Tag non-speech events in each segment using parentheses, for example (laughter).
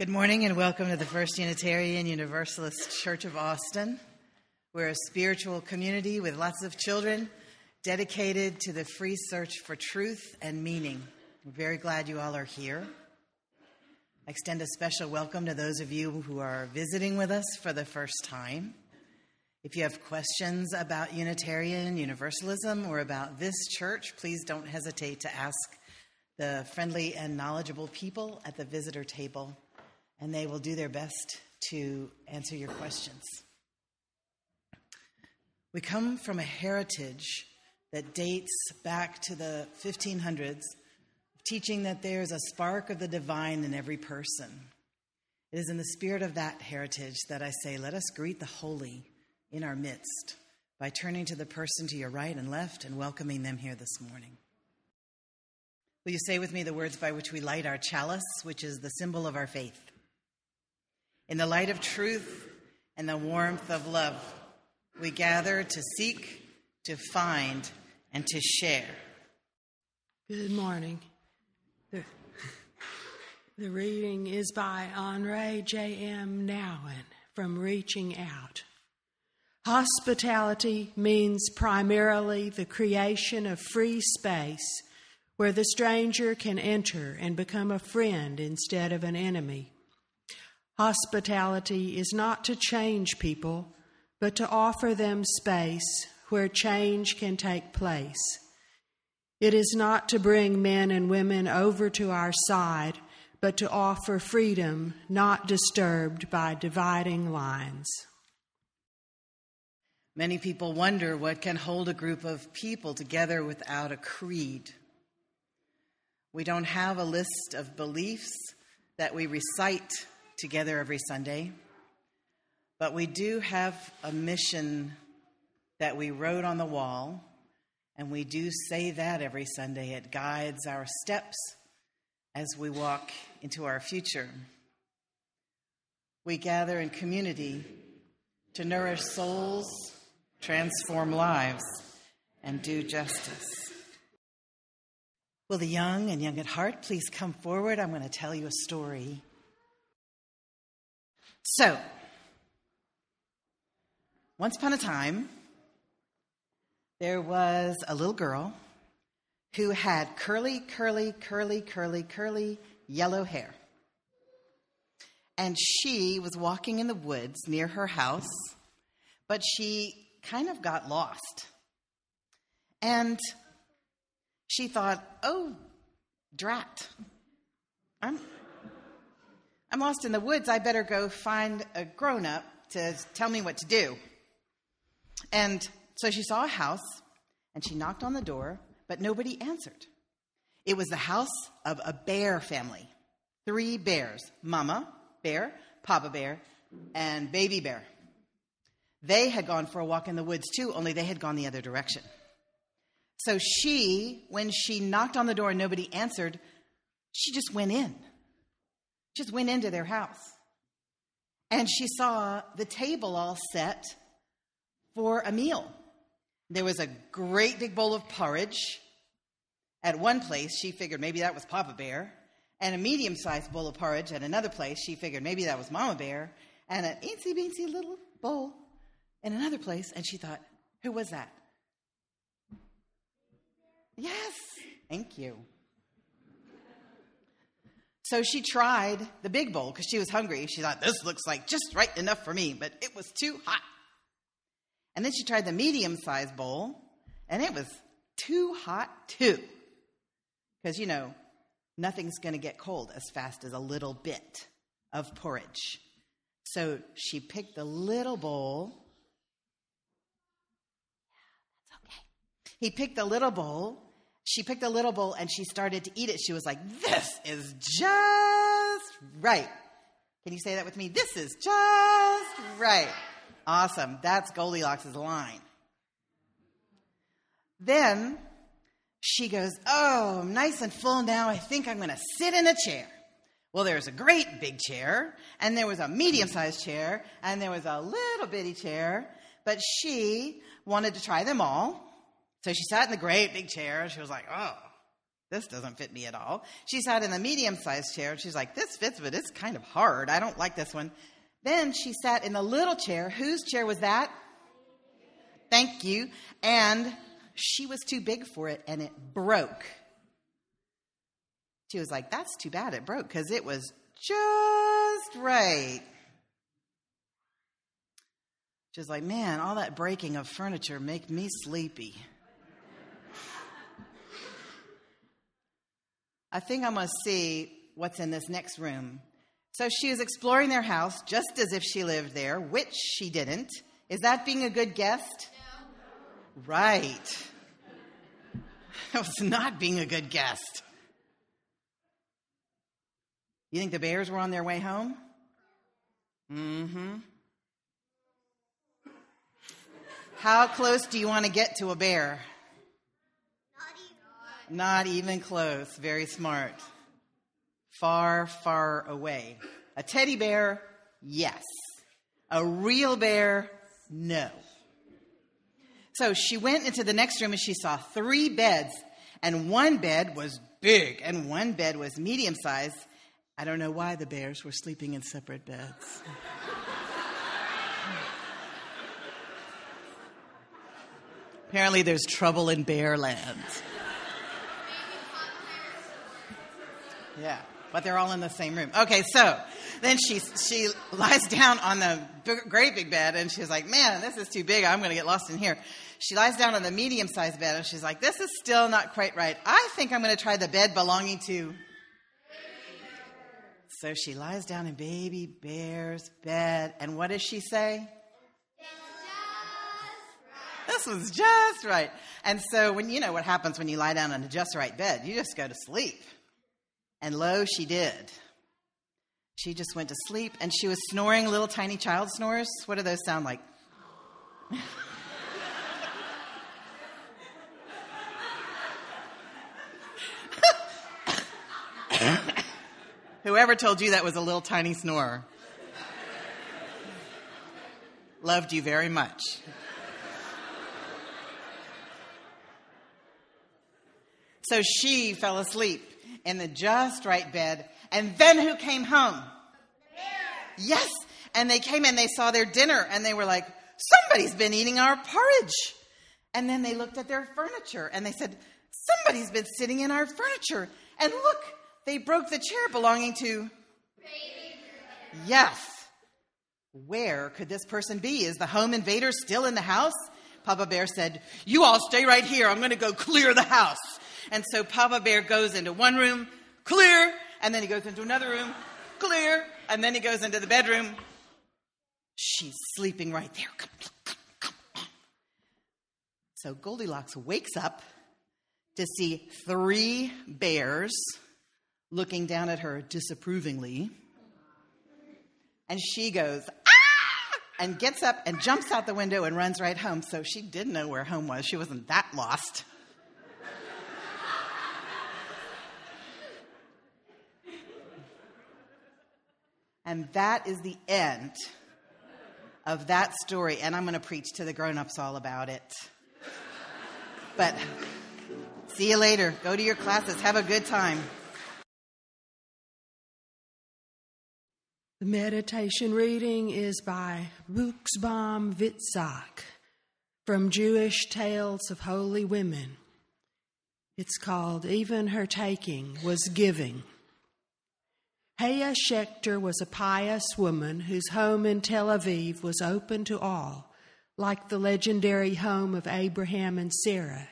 Good morning and welcome to the First Unitarian Universalist Church of Austin. We're a spiritual community with lots of children dedicated to the free search for truth and meaning. We're very glad you all are here. I extend a special welcome to those of you who are visiting with us for the first time. If you have questions about Unitarian Universalism or about this church, please don't hesitate to ask the friendly and knowledgeable people at the visitor table and they will do their best to answer your questions. We come from a heritage that dates back to the 1500s, teaching that there's a spark of the divine in every person. It is in the spirit of that heritage that I say, let us greet the holy in our midst by turning to the person to your right and left and welcoming them here this morning. Will you say with me the words by which we light our chalice, which is the symbol of our faith? In the light of truth and the warmth of love, we gather to seek, to find, and to share. Good morning. The, the reading is by Henri J.M. Nouwen from Reaching Out. Hospitality means primarily the creation of free space where the stranger can enter and become a friend instead of an enemy. Hospitality is not to change people, but to offer them space where change can take place. It is not to bring men and women over to our side, but to offer freedom not disturbed by dividing lines. Many people wonder what can hold a group of people together without a creed. We don't have a list of beliefs that we recite together every Sunday, but we do have a mission that we wrote on the wall, and we do say that every Sunday. It guides our steps as we walk into our future. We gather in community to nourish souls, transform lives, and do justice. Will the young and young at heart please come forward? I'm going to tell you a story. So, once upon a time, there was a little girl who had curly, curly, curly, curly, curly yellow hair. And she was walking in the woods near her house, but she kind of got lost. And she thought, oh, drat. I'm, I'm lost in the woods. I better go find a grown up to tell me what to do. And so she saw a house and she knocked on the door, but nobody answered. It was the house of a bear family three bears Mama bear, Papa bear, and baby bear. They had gone for a walk in the woods too, only they had gone the other direction. So she, when she knocked on the door and nobody answered, she just went in just went into their house. And she saw the table all set for a meal. There was a great big bowl of porridge. At one place, she figured maybe that was Papa Bear. And a medium sized bowl of porridge at another place, she figured maybe that was Mama Bear. And an eensy beensy little bowl in another place. And she thought, who was that? Yes, thank you. So she tried the big bowl because she was hungry. She thought, this looks like just right enough for me, but it was too hot. And then she tried the medium sized bowl, and it was too hot too. Because, you know, nothing's going to get cold as fast as a little bit of porridge. So she picked the little bowl. Yeah, that's okay. He picked the little bowl she picked a little bowl and she started to eat it. She was like, This is just right. Can you say that with me? This is just right. Awesome. That's Goldilocks' line. Then she goes, Oh, I'm nice and full now. I think I'm going to sit in a chair. Well, there was a great big chair, and there was a medium sized chair, and there was a little bitty chair, but she wanted to try them all. So she sat in the great big chair. She was like, oh, this doesn't fit me at all. She sat in the medium sized chair. She's like, this fits, but it's kind of hard. I don't like this one. Then she sat in the little chair. Whose chair was that? Thank you. And she was too big for it and it broke. She was like, That's too bad it broke because it was just right. She's like, Man, all that breaking of furniture make me sleepy. I think I'm going to see what's in this next room. So she was exploring their house just as if she lived there, which she didn't. Is that being a good guest? No. Right. That was not being a good guest. You think the bears were on their way home? Mm hmm. How close do you want to get to a bear? Not even, close. Very smart. Far, far away. A teddy bear, yes. A real bear, no. So she went into the next room and she saw three beds, and one bed was big and one bed was medium sized. I don't know why the bears were sleeping in separate beds. (laughs) Apparently, there's trouble in bear land. Yeah, but they're all in the same room. Okay, so then she she (laughs) lies down on the big, great big bed, and she's like, "Man, this is too big. I'm going to get lost in here." She lies down on the medium sized bed, and she's like, "This is still not quite right. I think I'm going to try the bed belonging to." So she lies down in baby bear's bed, and what does she say? This was just right. And so when you know what happens when you lie down on a just right bed, you just go to sleep. And lo, she did. She just went to sleep and she was snoring little tiny child snores. What do those sound like? (laughs) Whoever told you that was a little tiny snore loved you very much. So she fell asleep in the just right bed. And then who came home? Yes. And they came and they saw their dinner and they were like, somebody's been eating our porridge. And then they looked at their furniture and they said, somebody's been sitting in our furniture. And look, they broke the chair belonging to. Yes. Where could this person be? Is the home invader still in the house? Papa Bear said, You all stay right here. I'm going to go clear the house. And so Papa Bear goes into one room, clear, and then he goes into another room, clear, and then he goes into the bedroom. She's sleeping right there. So Goldilocks wakes up to see three bears looking down at her disapprovingly. And she goes, ah! And gets up and jumps out the window and runs right home. So she didn't know where home was. She wasn't that lost. And that is the end of that story. And I'm going to preach to the grown ups all about it. But see you later. Go to your classes. Have a good time. The meditation reading is by Buxbaum Yitzhak from Jewish Tales of Holy Women. It's called Even Her Taking Was Giving. Haya Schechter was a pious woman whose home in Tel Aviv was open to all, like the legendary home of Abraham and Sarah.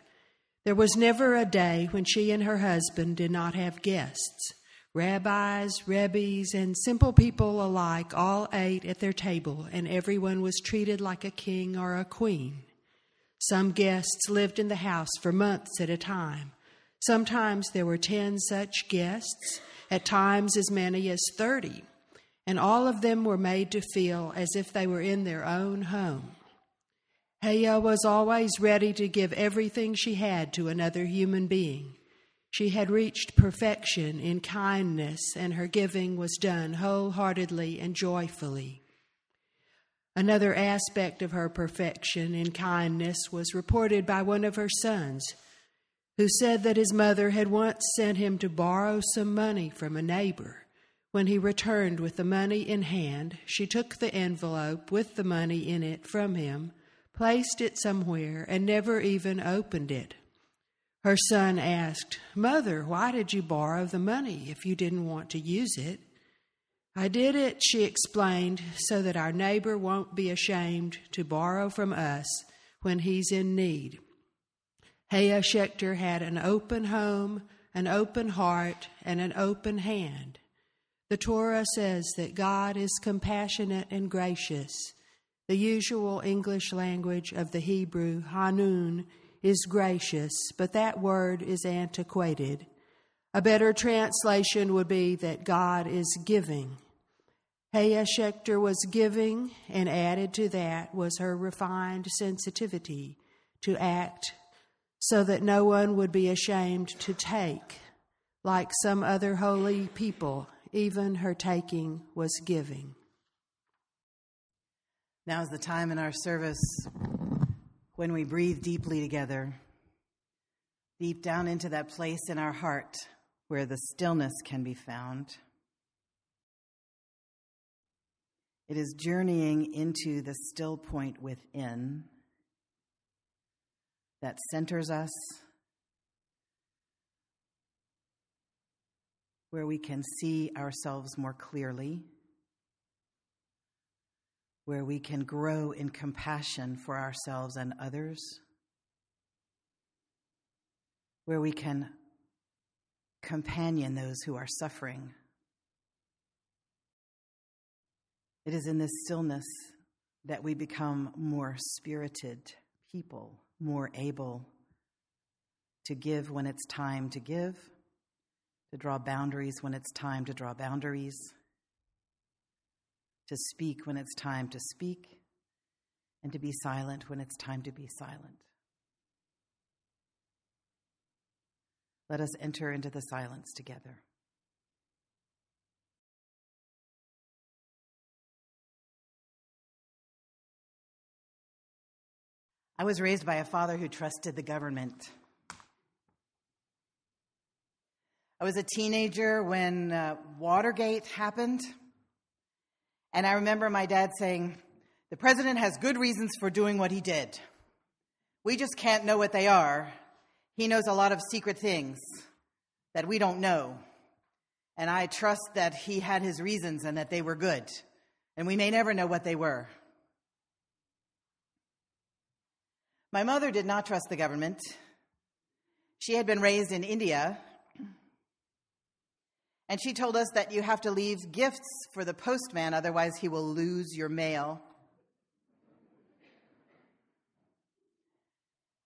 There was never a day when she and her husband did not have guests. Rabbis, rebbes, and simple people alike all ate at their table, and everyone was treated like a king or a queen. Some guests lived in the house for months at a time. Sometimes there were ten such guests at times as many as 30, and all of them were made to feel as if they were in their own home. Haya was always ready to give everything she had to another human being. She had reached perfection in kindness, and her giving was done wholeheartedly and joyfully. Another aspect of her perfection in kindness was reported by one of her sons. Who said that his mother had once sent him to borrow some money from a neighbor. When he returned with the money in hand, she took the envelope with the money in it from him, placed it somewhere, and never even opened it. Her son asked, Mother, why did you borrow the money if you didn't want to use it? I did it, she explained, so that our neighbor won't be ashamed to borrow from us when he's in need. Haya Schechter had an open home, an open heart, and an open hand. The Torah says that God is compassionate and gracious. The usual English language of the Hebrew, Hanun, is gracious, but that word is antiquated. A better translation would be that God is giving. Haya Schechter was giving, and added to that was her refined sensitivity to act so that no one would be ashamed to take, like some other holy people even her taking was giving. Now is the time in our service when we breathe deeply together, deep down into that place in our heart where the stillness can be found. It is journeying into the still point within that centers us where we can see ourselves more clearly, where we can grow in compassion for ourselves and others, where we can companion those who are suffering. It is in this stillness that we become more spirited people, more able to give when it's time to give to draw boundaries when it's time to draw boundaries, to speak when it's time to speak, and to be silent when it's time to be silent. Let us enter into the silence together. I was raised by a father who trusted the government. I was a teenager when uh, Watergate happened. And I remember my dad saying, The president has good reasons for doing what he did. We just can't know what they are. He knows a lot of secret things that we don't know. And I trust that he had his reasons and that they were good. And we may never know what they were. My mother did not trust the government. She had been raised in India and she told us that you have to leave gifts for the postman, otherwise, he will lose your mail.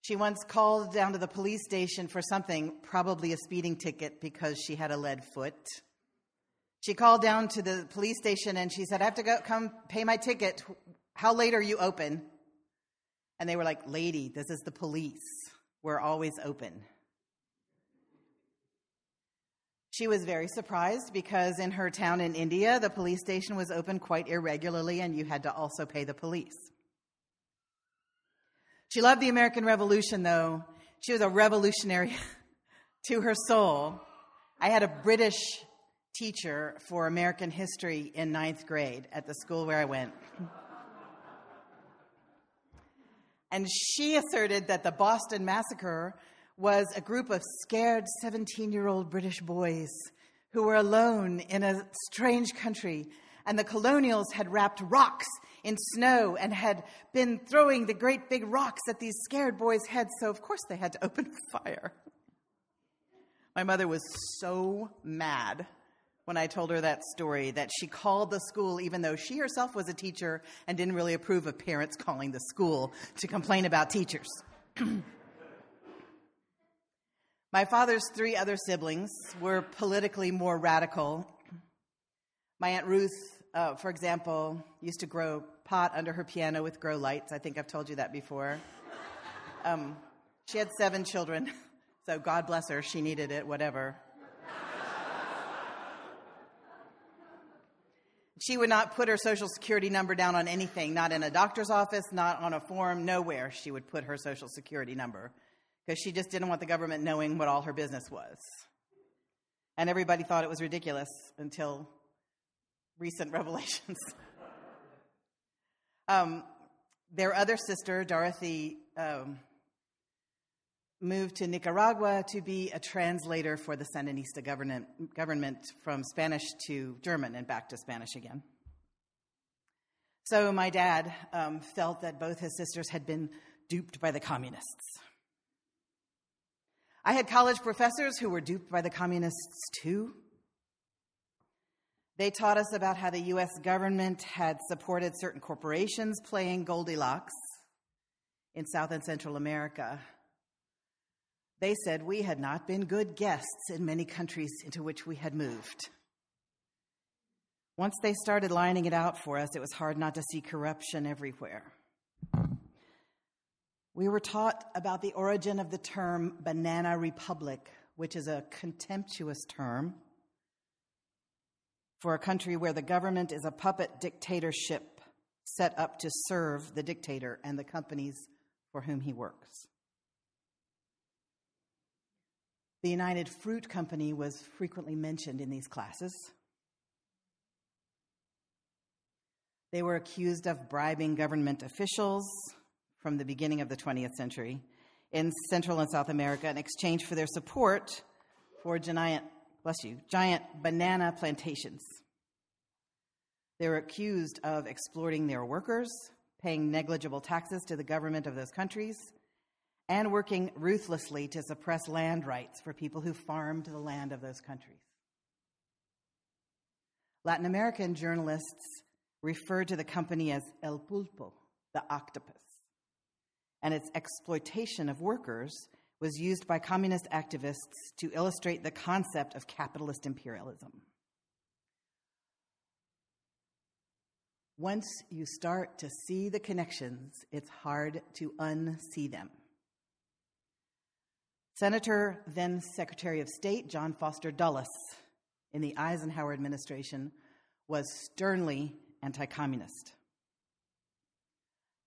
She once called down to the police station for something, probably a speeding ticket because she had a lead foot. She called down to the police station and she said, I have to go come pay my ticket. How late are you open? And they were like, Lady, this is the police. We're always open. She was very surprised because in her town in India, the police station was open quite irregularly and you had to also pay the police. She loved the American Revolution, though. She was a revolutionary (laughs) to her soul. I had a British teacher for American history in ninth grade at the school where I went. And she asserted that the Boston Massacre was a group of scared 17 year old British boys who were alone in a strange country, and the colonials had wrapped rocks in snow and had been throwing the great big rocks at these scared boys' heads, so of course they had to (laughs) open fire. My mother was so mad when I told her that story that she called the school, even though she herself was a teacher and didn't really approve of parents calling the school to complain about teachers. (clears throat) My father's three other siblings were politically more radical. My Aunt Ruth, uh, for example, used to grow pot under her piano with grow lights. I think I've told you that before. Um, she had seven children, (laughs) so God bless her, she needed it, whatever. She would not put her social security number down on anything, not in a doctor's office, not on a form, nowhere she would put her social security number because she just didn't want the government knowing what all her business was. And everybody thought it was ridiculous until recent (laughs) revelations. um, their other sister, Dorothy, um, moved to Nicaragua to be a translator for the Sandinista government, government from Spanish to German and back to Spanish again. So my dad um, felt that both his sisters had been duped by the communists. I had college professors who were duped by the communists too. They taught us about how the US government had supported certain corporations playing Goldilocks in South and Central America they said we had not been good guests in many countries into which we had moved. Once they started lining it out for us, it was hard not to see corruption everywhere. We were taught about the origin of the term banana republic, which is a contemptuous term for a country where the government is a puppet dictatorship set up to serve the dictator and the companies for whom he works. The United Fruit Company was frequently mentioned in these classes. They were accused of bribing government officials from the beginning of the 20th century in Central and South America in exchange for their support for giant, bless you, giant banana plantations. They were accused of exploiting their workers, paying negligible taxes to the government of those countries, and working ruthlessly to suppress land rights for people who farmed the land of those countries. Latin American journalists referred to the company as El Pulpo, the octopus, and its exploitation of workers was used by communist activists to illustrate the concept of capitalist imperialism. Once you start to see the connections, it's hard to unsee them. Senator, then Secretary of State John Foster Dulles in the Eisenhower administration was sternly anti communist.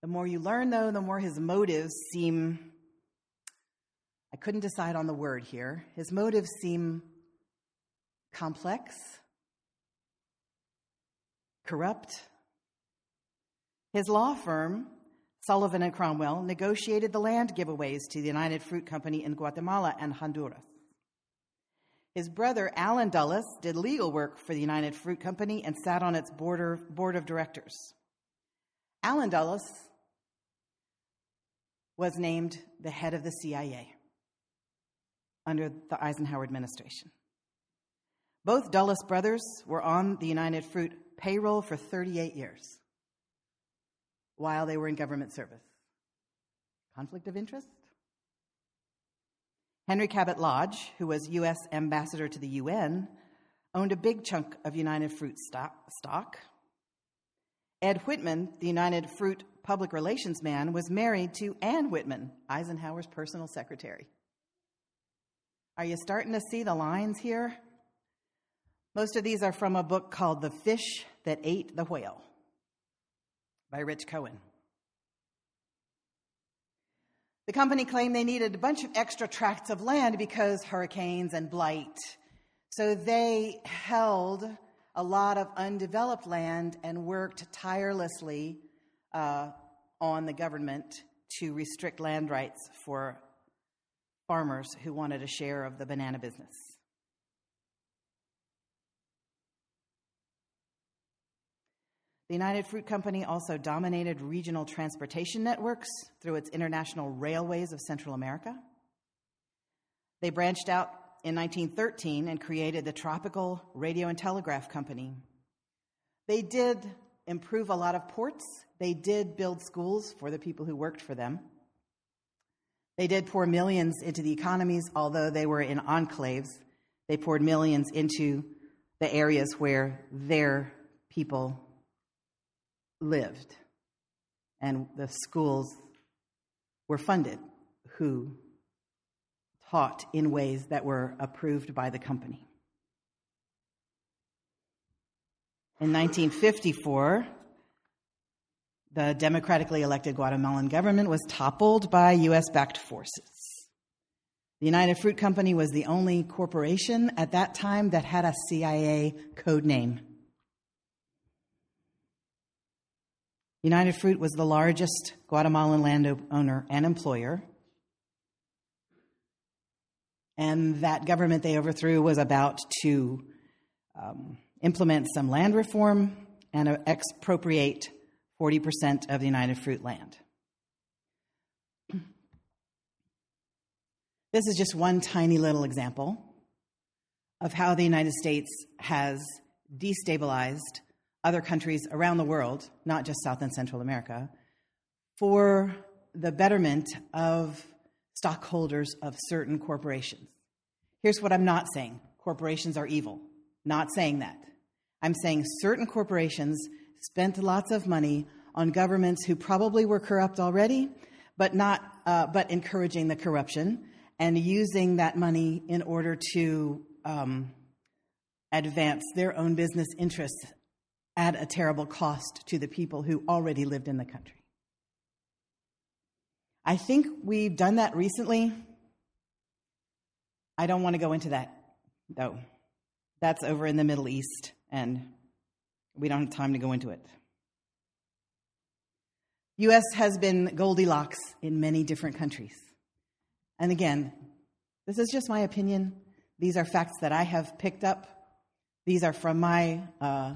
The more you learn, though, the more his motives seem. I couldn't decide on the word here. His motives seem complex, corrupt. His law firm Sullivan and Cromwell negotiated the land giveaways to the United Fruit Company in Guatemala and Honduras. His brother, Allen Dulles, did legal work for the United Fruit Company and sat on its board, board of directors. Allen Dulles was named the head of the CIA under the Eisenhower administration. Both Dulles brothers were on the United Fruit payroll for 38 years while they were in government service. Conflict of interest? Henry Cabot Lodge, who was U.S. ambassador to the UN, owned a big chunk of United Fruit stock. Ed Whitman, the United Fruit public relations man, was married to Ann Whitman, Eisenhower's personal secretary. Are you starting to see the lines here? Most of these are from a book called The Fish That Ate the Whale by Rich Cohen. The company claimed they needed a bunch of extra tracts of land because hurricanes and blight. So they held a lot of undeveloped land and worked tirelessly uh, on the government to restrict land rights for farmers who wanted a share of the banana business. The United Fruit Company also dominated regional transportation networks through its international railways of Central America. They branched out in 1913 and created the Tropical Radio and Telegraph Company. They did improve a lot of ports. They did build schools for the people who worked for them. They did pour millions into the economies, although they were in enclaves. They poured millions into the areas where their people lived, and the schools were funded who taught in ways that were approved by the company. In 1954, the democratically elected Guatemalan government was toppled by U.S. backed forces. The United Fruit Company was the only corporation at that time that had a CIA code name. United Fruit was the largest Guatemalan landowner and employer. And that government they overthrew was about to um, implement some land reform and expropriate 40% of the United Fruit land. (clears throat) This is just one tiny little example of how the United States has destabilized other countries around the world, not just South and Central America, for the betterment of stockholders of certain corporations. Here's what I'm not saying corporations are evil. Not saying that. I'm saying certain corporations spent lots of money on governments who probably were corrupt already, but not uh, but encouraging the corruption and using that money in order to um, advance their own business interests at a terrible cost to the people who already lived in the country. I think we've done that recently. I don't want to go into that, though. That's over in the Middle East, and we don't have time to go into it. US has been Goldilocks in many different countries. And again, this is just my opinion. These are facts that I have picked up. These are from my uh,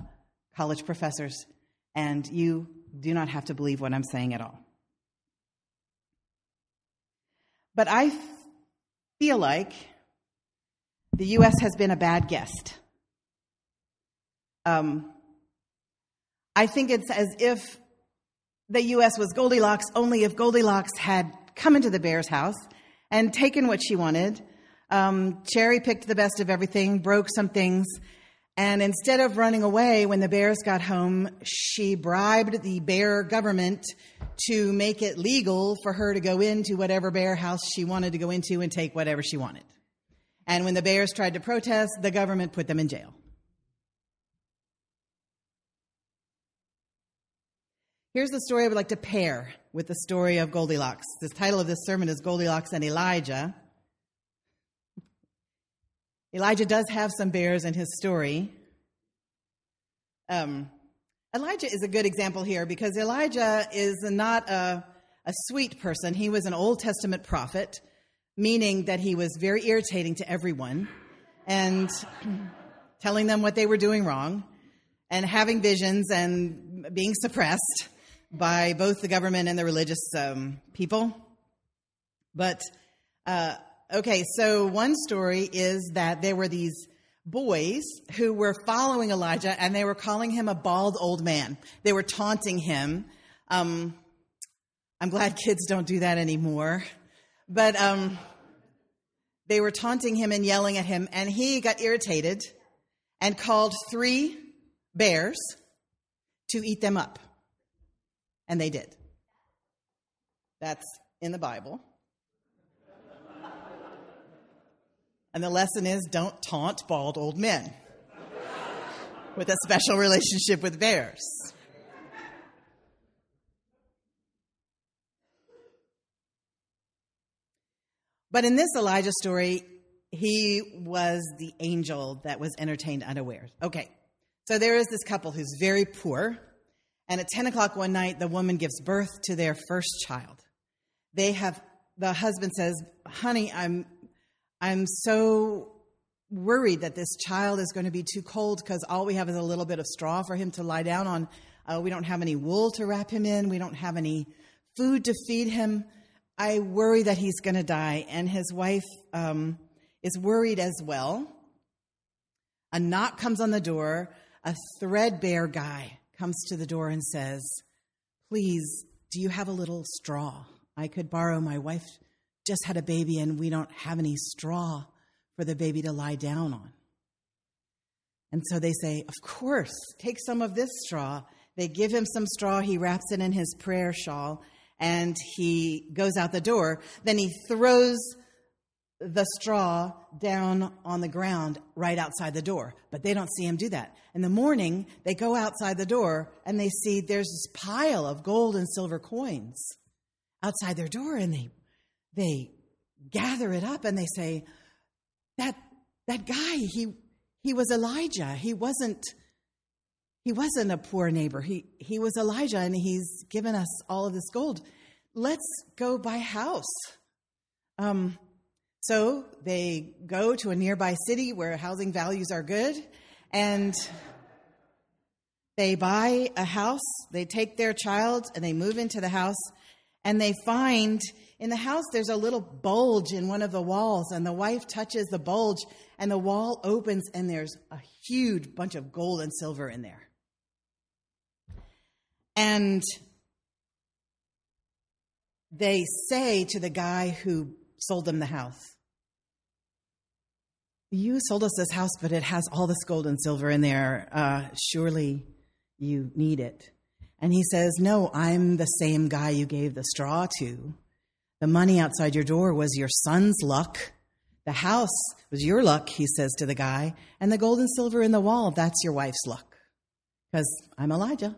college professors, and you do not have to believe what I'm saying at all. But I feel like the U.S. has been a bad guest. Um, I think it's as if the U.S. was Goldilocks, only if Goldilocks had come into the bear's house and taken what she wanted, um, cherry picked the best of everything, broke some things, and instead of running away when the bears got home, she bribed the bear government to make it legal for her to go into whatever bear house she wanted to go into and take whatever she wanted. And when the bears tried to protest, the government put them in jail. Here's the story I would like to pair with the story of Goldilocks. The title of this sermon is Goldilocks and Elijah. Elijah does have some bears in his story. Um, Elijah is a good example here because Elijah is not a, a sweet person. He was an Old Testament prophet meaning that he was very irritating to everyone and (clears throat) telling them what they were doing wrong and having visions and being suppressed by both the government and the religious um, people. But, uh, okay, so one story is that there were these boys who were following Elijah and they were calling him a bald old man. They were taunting him. Um, I'm glad (laughs) kids don't do that anymore. But um, they were taunting him and yelling at him, and he got irritated and called three bears to eat them up. And they did. That's in the Bible. And the lesson is don't taunt bald old men with a special relationship with bears. But in this Elijah story, he was the angel that was entertained unawares. Okay, so there is this couple who's very poor, and at 10 o'clock one night, the woman gives birth to their first child. They have, the husband says, Honey, I'm, I'm so worried that this child is going to be too cold because all we have is a little bit of straw for him to lie down on. Uh, we don't have any wool to wrap him in. We don't have any food to feed him. I worry that he's going to die, and his wife um, is worried as well. A knock comes on the door. A threadbare guy comes to the door and says, Please, do you have a little straw? I could borrow. My wife just had a baby, and we don't have any straw for the baby to lie down on. And so they say, Of course, take some of this straw. They give him some straw. He wraps it in his prayer shawl and he goes out the door. Then he throws the straw down on the ground right outside the door. But they don't see him do that. In the morning, they go outside the door and they see there's this pile of gold and silver coins outside their door and they they gather it up and they say, that, that guy, he, he was Elijah. He wasn't, he wasn't a poor neighbor. He, he was Elijah and he's given us all of this gold. Let's go buy a house. Um, so they go to a nearby city where housing values are good and they buy a house. They take their child and they move into the house and they find in the house there's a little bulge in one of the walls and the wife touches the bulge and the wall opens and there's a huge bunch of gold and silver in there. And they say to the guy who sold them the house, You sold us this house, but it has all this gold and silver in there. Uh, surely you need it. And he says, No, I'm the same guy you gave the straw to. The money outside your door was your son's luck. The house was your luck, he says to the guy. And the gold and silver in the wall, that's your wife's luck. Because I'm Elijah,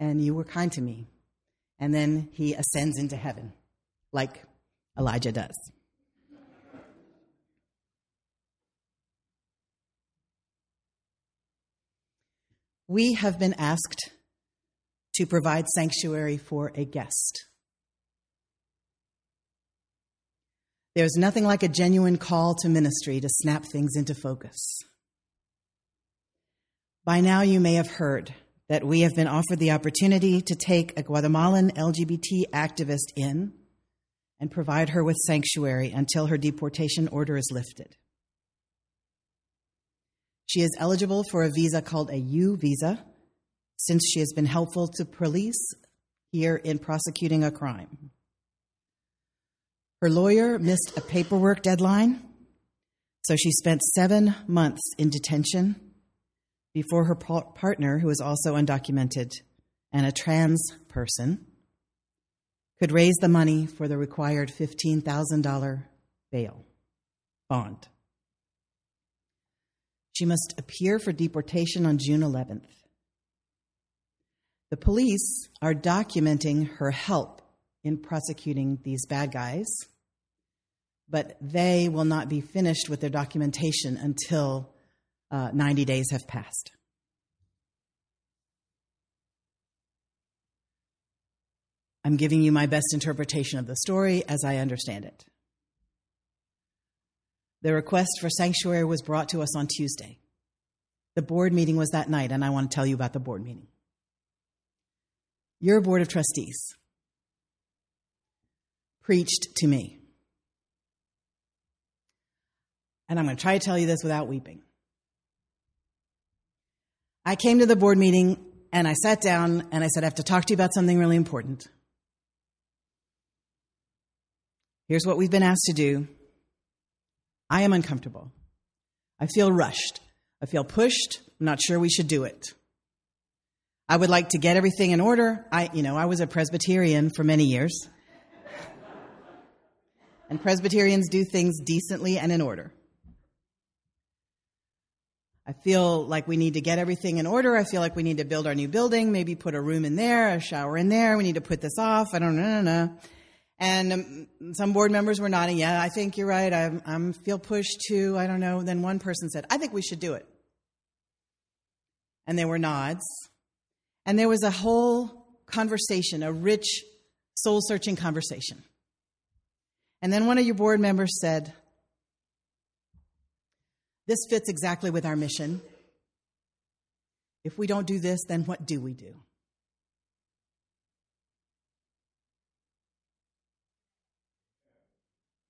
and you were kind to me. And then he ascends into heaven, like Elijah does. We have been asked to provide sanctuary for a guest. There's nothing like a genuine call to ministry to snap things into focus. By now, you may have heard that we have been offered the opportunity to take a Guatemalan LGBT activist in and provide her with sanctuary until her deportation order is lifted. She is eligible for a visa called a U visa since she has been helpful to police here in prosecuting a crime. Her lawyer missed a paperwork deadline, so she spent seven months in detention before her partner, who is also undocumented and a trans person, could raise the money for the required $15,000 bail bond. She must appear for deportation on June 11th. The police are documenting her help in prosecuting these bad guys but they will not be finished with their documentation until uh, 90 days have passed. I'm giving you my best interpretation of the story as I understand it. The request for sanctuary was brought to us on Tuesday. The board meeting was that night, and I want to tell you about the board meeting. Your board of trustees preached to me. And I'm going to try to tell you this without weeping. I came to the board meeting and I sat down and I said, I have to talk to you about something really important. Here's what we've been asked to do. I am uncomfortable. I feel rushed. I feel pushed. I'm not sure we should do it. I would like to get everything in order. I, you know, I was a Presbyterian for many years. and Presbyterians do things decently and in order. I feel like we need to get everything in order. I feel like we need to build our new building, maybe put a room in there, a shower in there. We need to put this off. I don't know. No, no, no. And um, some board members were nodding, yeah, I think you're right. I I'm, feel pushed to, I don't know. Then one person said, I think we should do it. And there were nods. And there was a whole conversation, a rich, soul searching conversation. And then one of your board members said, this fits exactly with our mission. If we don't do this, then what do we do?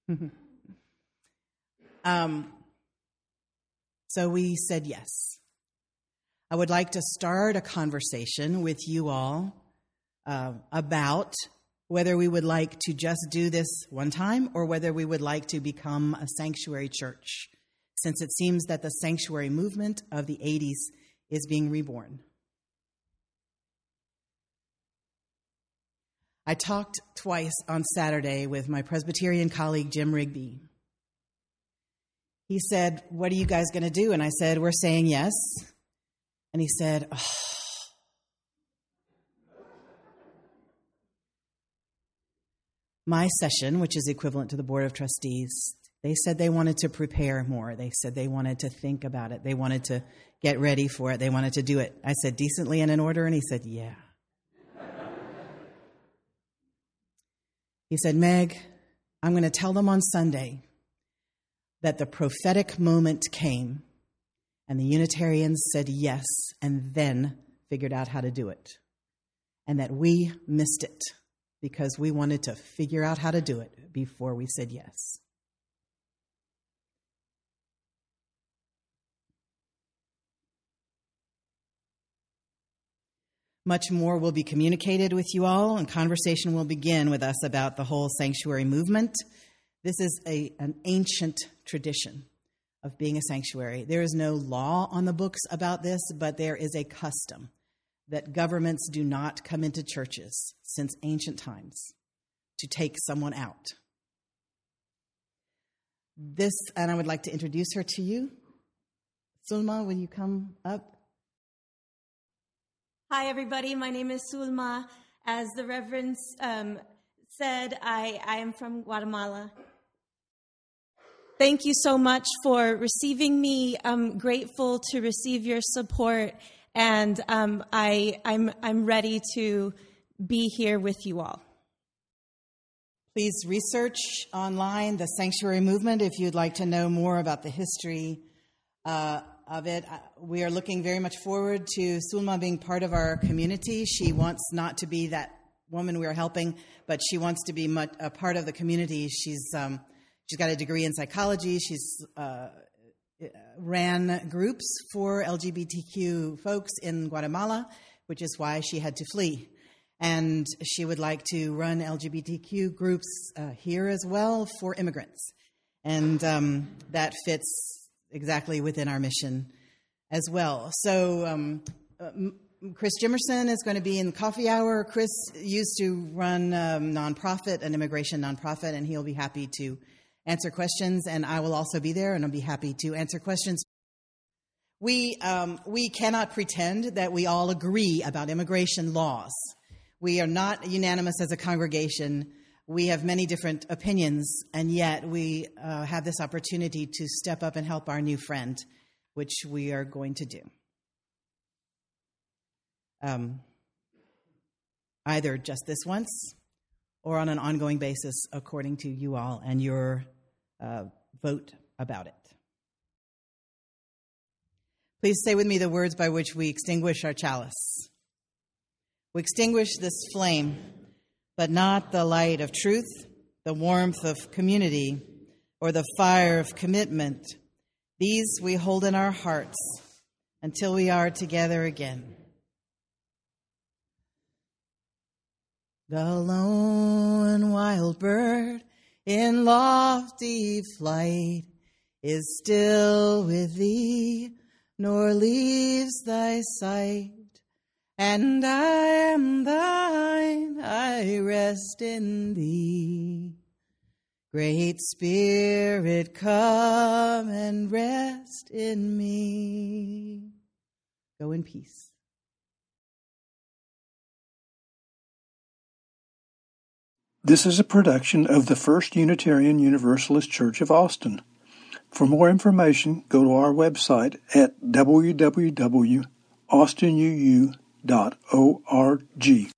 (laughs) um, so we said yes. I would like to start a conversation with you all uh, about whether we would like to just do this one time or whether we would like to become a sanctuary church since it seems that the sanctuary movement of the 80s is being reborn. I talked twice on Saturday with my Presbyterian colleague, Jim Rigby. He said, What are you guys going to do? And I said, We're saying yes. And he said, oh. my session, which is equivalent to the Board of Trustees, they said they wanted to prepare more. They said they wanted to think about it. They wanted to get ready for it. They wanted to do it. I said, decently and in order? And he said, yeah. he said, Meg, I'm going to tell them on Sunday that the prophetic moment came and the Unitarians said yes and then figured out how to do it. And that we missed it because we wanted to figure out how to do it before we said yes. Much more will be communicated with you all, and conversation will begin with us about the whole sanctuary movement. This is a, an ancient tradition of being a sanctuary. There is no law on the books about this, but there is a custom that governments do not come into churches since ancient times to take someone out. This, and I would like to introduce her to you. Sulma, will you come up? Hi, everybody. My name is Sulma. As the Reverend um, said, I, I am from Guatemala. Thank you so much for receiving me. I'm grateful to receive your support, and um, I, I'm, I'm ready to be here with you all. Please research online the sanctuary movement if you'd like to know more about the history uh, of it. Uh, we are looking very much forward to Sulma being part of our community. She wants not to be that woman we are helping, but she wants to be much, a part of the community. She's um, she's got a degree in psychology. She's uh, ran groups for LGBTQ folks in Guatemala, which is why she had to flee. And she would like to run LGBTQ groups uh, here as well for immigrants. And um, that fits exactly within our mission as well. So, um, uh, Chris Jimerson is going to be in coffee hour. Chris used to run a um, nonprofit, an immigration nonprofit, and he'll be happy to answer questions. And I will also be there, and I'll be happy to answer questions. We um, we cannot pretend that we all agree about immigration laws. We are not unanimous as a congregation we have many different opinions, and yet we uh, have this opportunity to step up and help our new friend, which we are going to do. Um, either just this once or on an ongoing basis, according to you all and your uh, vote about it. Please say with me the words by which we extinguish our chalice. We extinguish this flame but not the light of truth, the warmth of community, or the fire of commitment. These we hold in our hearts until we are together again. The lone wild bird in lofty flight is still with thee, nor leaves thy sight and I am thine, I rest in thee. Great Spirit, come and rest in me. Go in peace. This is a production of the First Unitarian Universalist Church of Austin. For more information, go to our website at www.austinuu.com dot O R G.